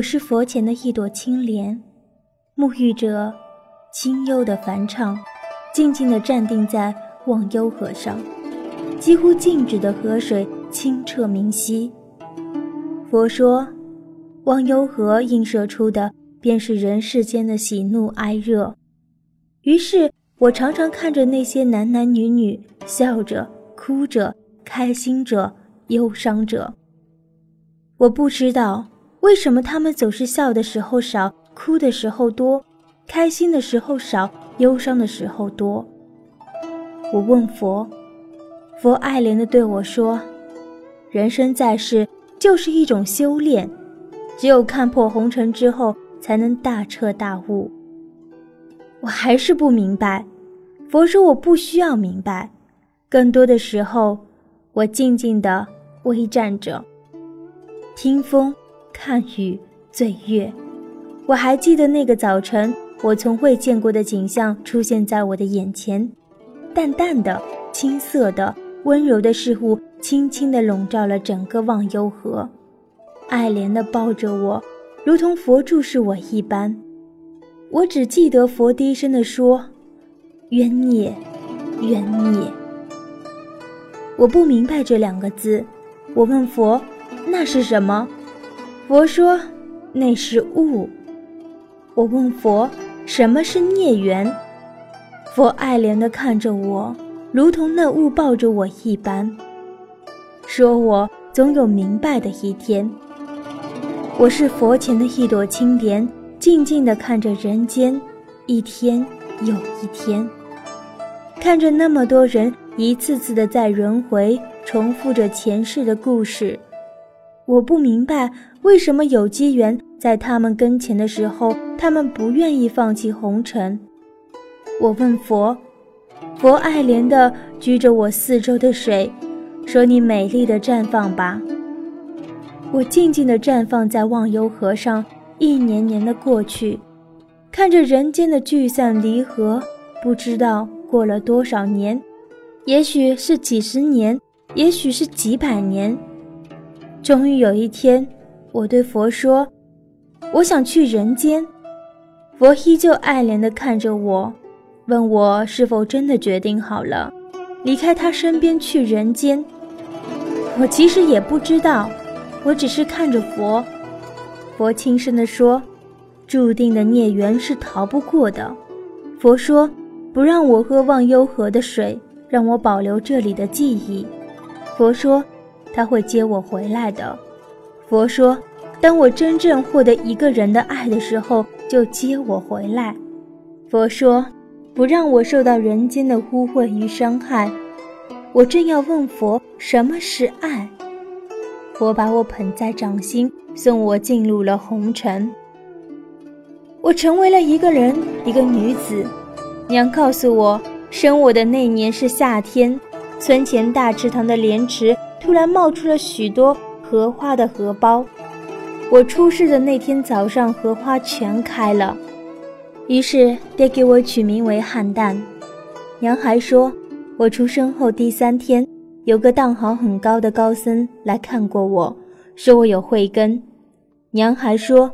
我是佛前的一朵青莲，沐浴着清幽的梵唱，静静地站定在忘忧河上。几乎静止的河水清澈明晰。佛说，忘忧河映射出的便是人世间的喜怒哀乐。于是我常常看着那些男男女女笑着、哭着、开心着、忧伤着。我不知道。为什么他们总是笑的时候少，哭的时候多，开心的时候少，忧伤的时候多？我问佛，佛爱怜的对我说：“人生在世就是一种修炼，只有看破红尘之后，才能大彻大悟。”我还是不明白。佛说我不需要明白，更多的时候，我静静的微站着，听风。看雨醉月，我还记得那个早晨，我从未见过的景象出现在我的眼前，淡淡的、青涩的、温柔的事物，轻轻地笼罩了整个忘忧河，爱怜地抱着我，如同佛注视我一般。我只记得佛低声地说：“冤孽，冤孽。”我不明白这两个字，我问佛：“那是什么？”佛说：“那是物。”我问佛：“什么是孽缘？”佛爱怜地看着我，如同那物抱着我一般，说我总有明白的一天。我是佛前的一朵青莲，静静地看着人间，一天又一天，看着那么多人一次次的在轮回，重复着前世的故事。我不明白。为什么有机缘在他们跟前的时候，他们不愿意放弃红尘？我问佛，佛爱怜地举着我四周的水，说：“你美丽的绽放吧。”我静静地绽放在忘忧河上，一年年的过去，看着人间的聚散离合，不知道过了多少年，也许是几十年，也许是几百年，终于有一天。我对佛说：“我想去人间。”佛依旧爱怜地看着我，问我是否真的决定好了，离开他身边去人间。我其实也不知道，我只是看着佛。佛轻声地说：“注定的孽缘是逃不过的。”佛说：“不让我喝忘忧河的水，让我保留这里的记忆。”佛说：“他会接我回来的。”佛说：“当我真正获得一个人的爱的时候，就接我回来。”佛说：“不让我受到人间的污秽与伤害。”我正要问佛什么是爱，佛把我捧在掌心，送我进入了红尘。我成为了一个人，一个女子。娘告诉我，生我的那年是夏天，村前大池塘的莲池突然冒出了许多。荷花的荷包，我出世的那天早上，荷花全开了。于是爹给我取名为汉旦。娘还说，我出生后第三天，有个道行很高的高僧来看过我，说我有慧根。娘还说，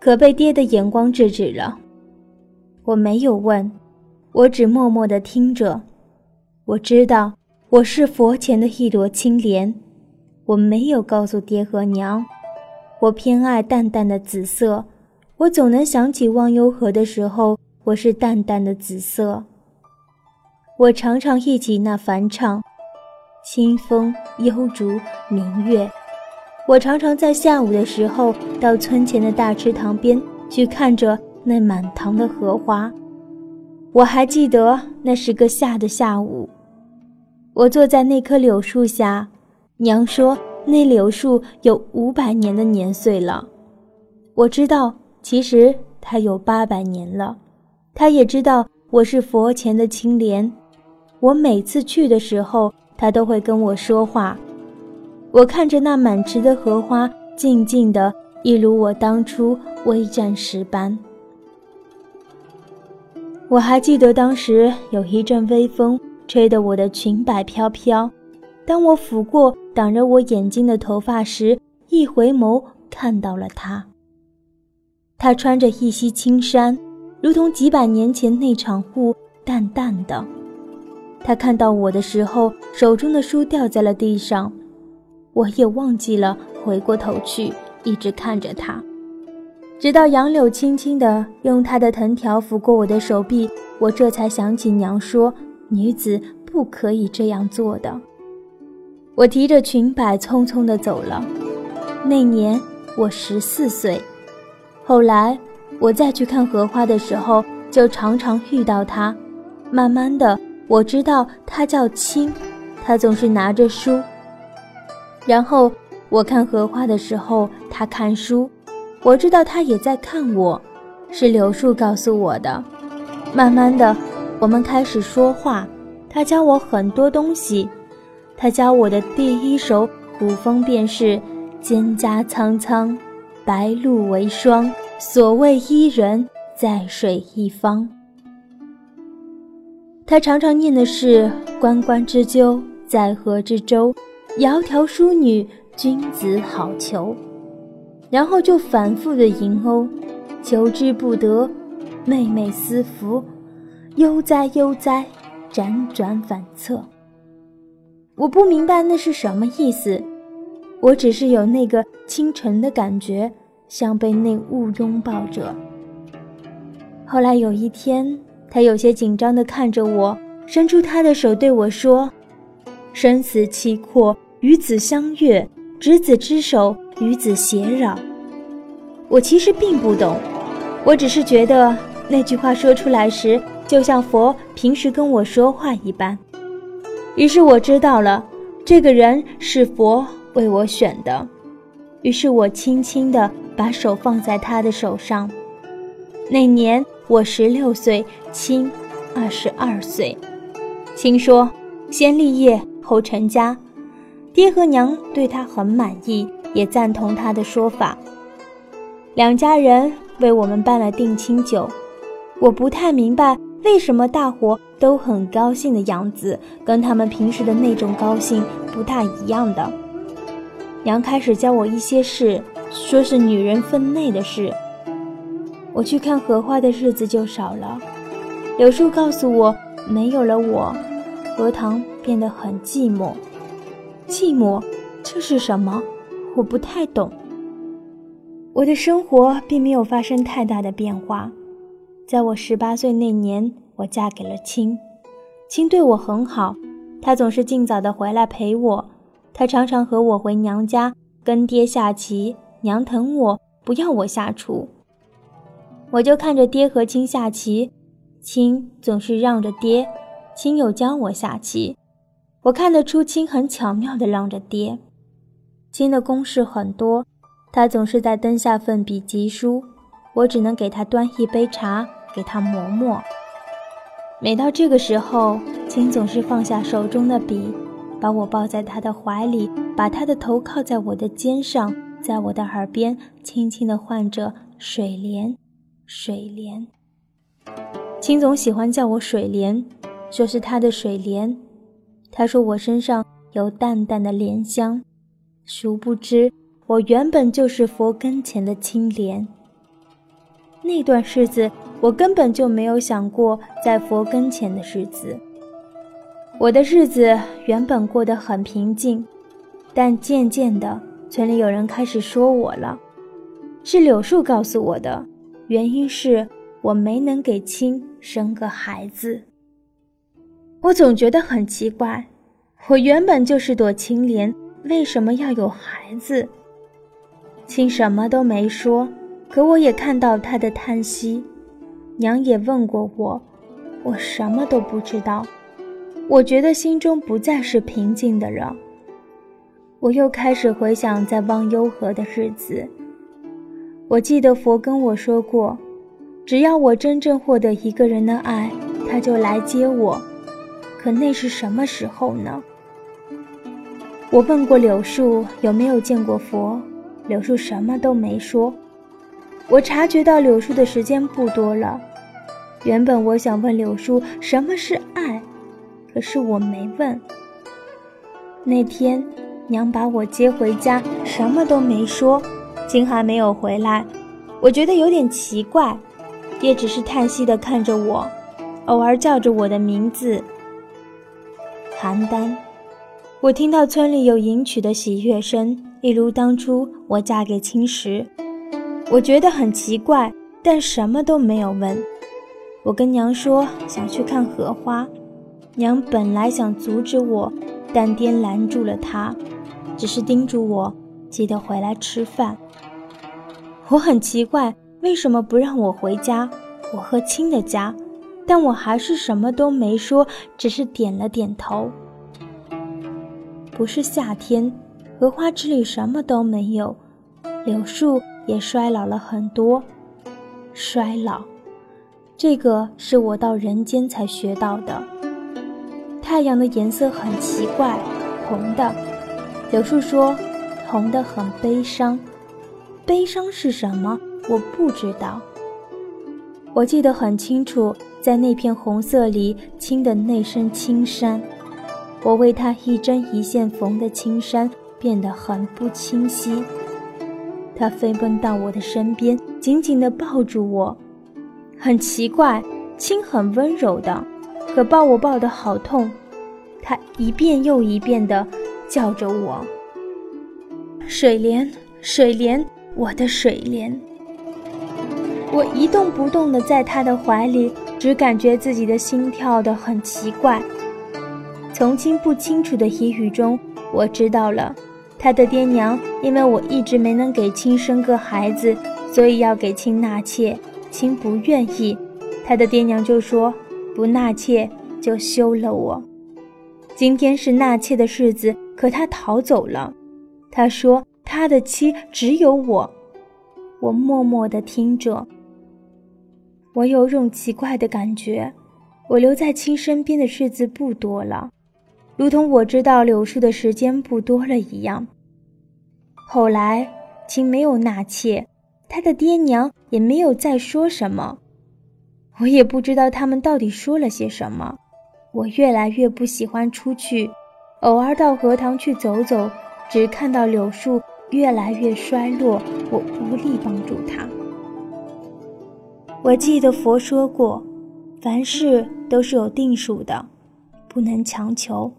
可被爹的眼光制止了。我没有问，我只默默地听着。我知道，我是佛前的一朵青莲。我没有告诉爹和娘，我偏爱淡淡的紫色。我总能想起忘忧河的时候，我是淡淡的紫色。我常常忆起那梵唱，清风幽竹明月。我常常在下午的时候到村前的大池塘边去看着那满塘的荷花。我还记得那是个夏的下午，我坐在那棵柳树下。娘说那柳树有五百年的年岁了，我知道，其实它有八百年了。他也知道我是佛前的青莲，我每次去的时候，他都会跟我说话。我看着那满池的荷花，静静的，一如我当初微战时般。我还记得当时有一阵微风，吹得我的裙摆飘飘。当我抚过挡着我眼睛的头发时，一回眸，看到了他。他穿着一袭青衫，如同几百年前那场雾，淡淡的。他看到我的时候，手中的书掉在了地上，我也忘记了回过头去，一直看着他，直到杨柳轻轻地用她的藤条拂过我的手臂，我这才想起娘说女子不可以这样做的。我提着裙摆匆匆地走了。那年我十四岁，后来我再去看荷花的时候，就常常遇到他，慢慢的。我知道他叫青，他总是拿着书。然后我看荷花的时候，他看书。我知道他也在看我，是柳树告诉我的。慢慢的，我们开始说话，他教我很多东西。他教我的第一首古风便是“蒹葭苍苍，白露为霜。所谓伊人，在水一方。”他常常念的是“关关雎鸠，在河之洲。窈窕淑女，君子好逑。”然后就反复的吟哦：“求之不得，妹妹思服。悠哉悠哉，辗转反侧。”我不明白那是什么意思，我只是有那个清晨的感觉，像被那雾拥抱着。后来有一天。他有些紧张地看着我，伸出他的手对我说：“生死契阔，与子相悦；执子之手，与子偕老。”我其实并不懂，我只是觉得那句话说出来时，就像佛平时跟我说话一般。于是我知道了，这个人是佛为我选的。于是我轻轻地把手放在他的手上。那年。我十六岁，亲二十二岁。亲说：“先立业后成家。”爹和娘对他很满意，也赞同他的说法。两家人为我们办了定亲酒。我不太明白为什么大伙都很高兴的样子，跟他们平时的那种高兴不大一样的。娘开始教我一些事，说是女人分内的事。我去看荷花的日子就少了。柳树告诉我，没有了我，荷塘变得很寂寞。寂寞，这是什么？我不太懂。我的生活并没有发生太大的变化。在我十八岁那年，我嫁给了青。青对我很好，他总是尽早的回来陪我。他常常和我回娘家跟爹下棋，娘疼我，不要我下厨。我就看着爹和青下棋，青总是让着爹，青又教我下棋。我看得出青很巧妙的让着爹。亲的公事很多，他总是在灯下奋笔疾书，我只能给他端一杯茶，给他磨墨。每到这个时候，亲总是放下手中的笔，把我抱在他的怀里，把他的头靠在我的肩上，在我的耳边轻轻地唤着水莲。水莲，青总喜欢叫我水莲，说是他的水莲。他说我身上有淡淡的莲香，殊不知我原本就是佛跟前的青莲。那段日子，我根本就没有想过在佛跟前的日子。我的日子原本过得很平静，但渐渐的，村里有人开始说我了，是柳树告诉我的。原因是我没能给亲生个孩子。我总觉得很奇怪，我原本就是朵青莲，为什么要有孩子？亲什么都没说，可我也看到他的叹息。娘也问过我，我什么都不知道。我觉得心中不再是平静的了。我又开始回想在忘忧河的日子。我记得佛跟我说过，只要我真正获得一个人的爱，他就来接我。可那是什么时候呢？我问过柳树有没有见过佛，柳树什么都没说。我察觉到柳树的时间不多了。原本我想问柳树什么是爱，可是我没问。那天娘把我接回家，什么都没说。青还没有回来，我觉得有点奇怪，爹只是叹息地看着我，偶尔叫着我的名字。邯郸，我听到村里有迎娶的喜悦声，一如当初我嫁给青时。我觉得很奇怪，但什么都没有问。我跟娘说想去看荷花，娘本来想阻止我，但爹拦住了她，只是叮嘱我记得回来吃饭。我很奇怪，为什么不让我回家？我和亲的家，但我还是什么都没说，只是点了点头。不是夏天，荷花池里什么都没有，柳树也衰老了很多。衰老，这个是我到人间才学到的。太阳的颜色很奇怪，红的。柳树说，红的很悲伤。悲伤是什么？我不知道。我记得很清楚，在那片红色里，青的那身青衫，我为它一针一线缝的青衫变得很不清晰。他飞奔到我的身边，紧紧地抱住我。很奇怪，亲很温柔的，可抱我抱得好痛。他一遍又一遍地叫着我：“水莲，水莲。”我的水莲，我一动不动地在他的怀里，只感觉自己的心跳得很奇怪。从亲不清楚的呓语中，我知道了，他的爹娘因为我一直没能给亲生个孩子，所以要给亲纳妾。亲不愿意，他的爹娘就说不纳妾就休了我。今天是纳妾的日子，可他逃走了。他说。他的妻只有我，我默默地听着。我有种奇怪的感觉，我留在亲身边的日子不多了，如同我知道柳树的时间不多了一样。后来秦没有纳妾，他的爹娘也没有再说什么，我也不知道他们到底说了些什么。我越来越不喜欢出去，偶尔到荷塘去走走，只看到柳树。越来越衰落，我无力帮助他。我记得佛说过，凡事都是有定数的，不能强求。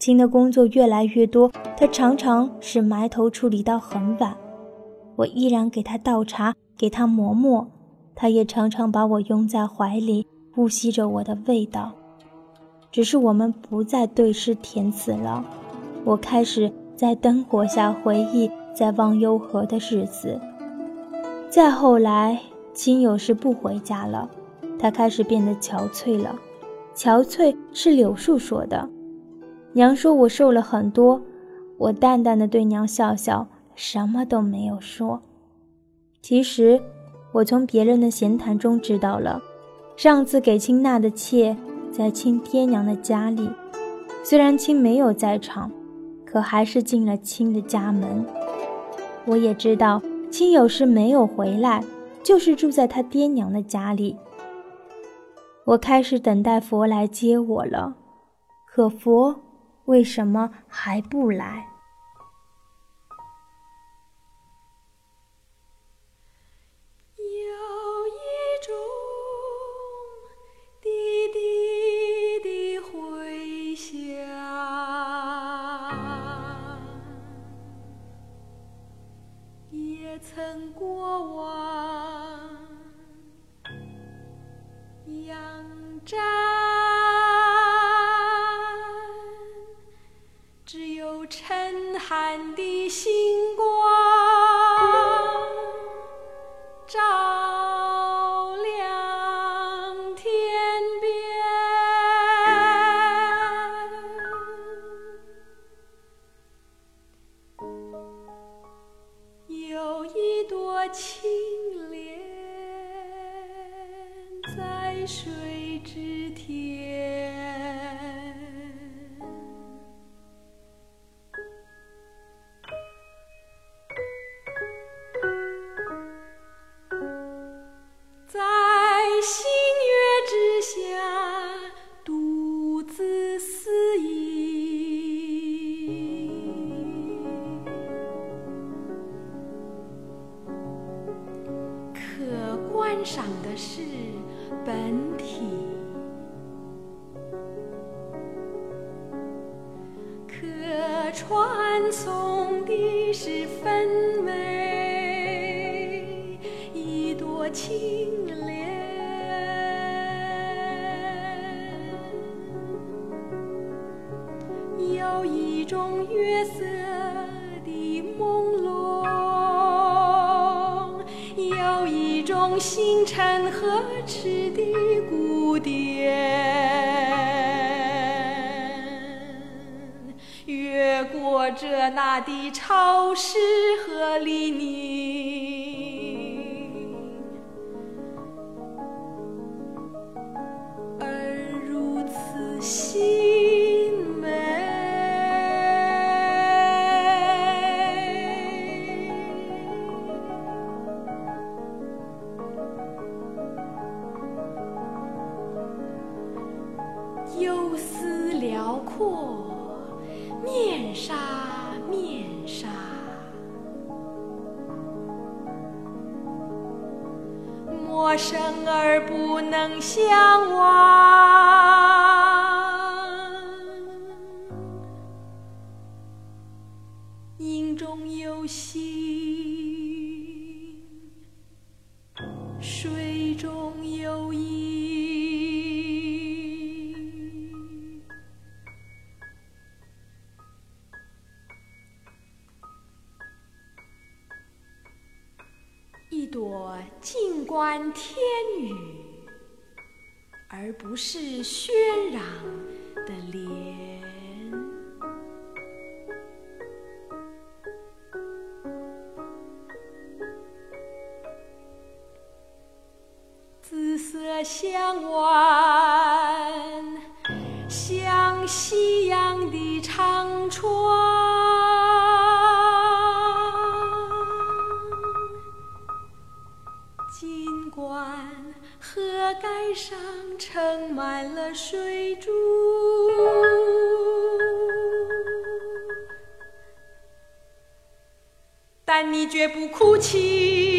亲的工作越来越多，他常常是埋头处理到很晚。我依然给他倒茶，给他磨墨，他也常常把我拥在怀里，呼吸着我的味道。只是我们不再对诗填词了，我开始。在灯火下回忆，在忘忧河的日子。再后来，亲有事不回家了，他开始变得憔悴了。憔悴是柳树说的。娘说我瘦了很多，我淡淡的对娘笑笑，什么都没有说。其实，我从别人的闲谈中知道了，上次给亲纳的妾在亲爹娘的家里，虽然亲没有在场。可还是进了亲的家门。我也知道亲有时没有回来，就是住在他爹娘的家里。我开始等待佛来接我了，可佛为什么还不来？我清莲在水。传颂的是分美，一朵青莲。有一种月色的朦胧，有一种星辰呵斥的古典，越过这那的潮湿和泥泞，陌生而不能相忘，观天宇，而不是喧嚷的莲。但你绝不哭泣。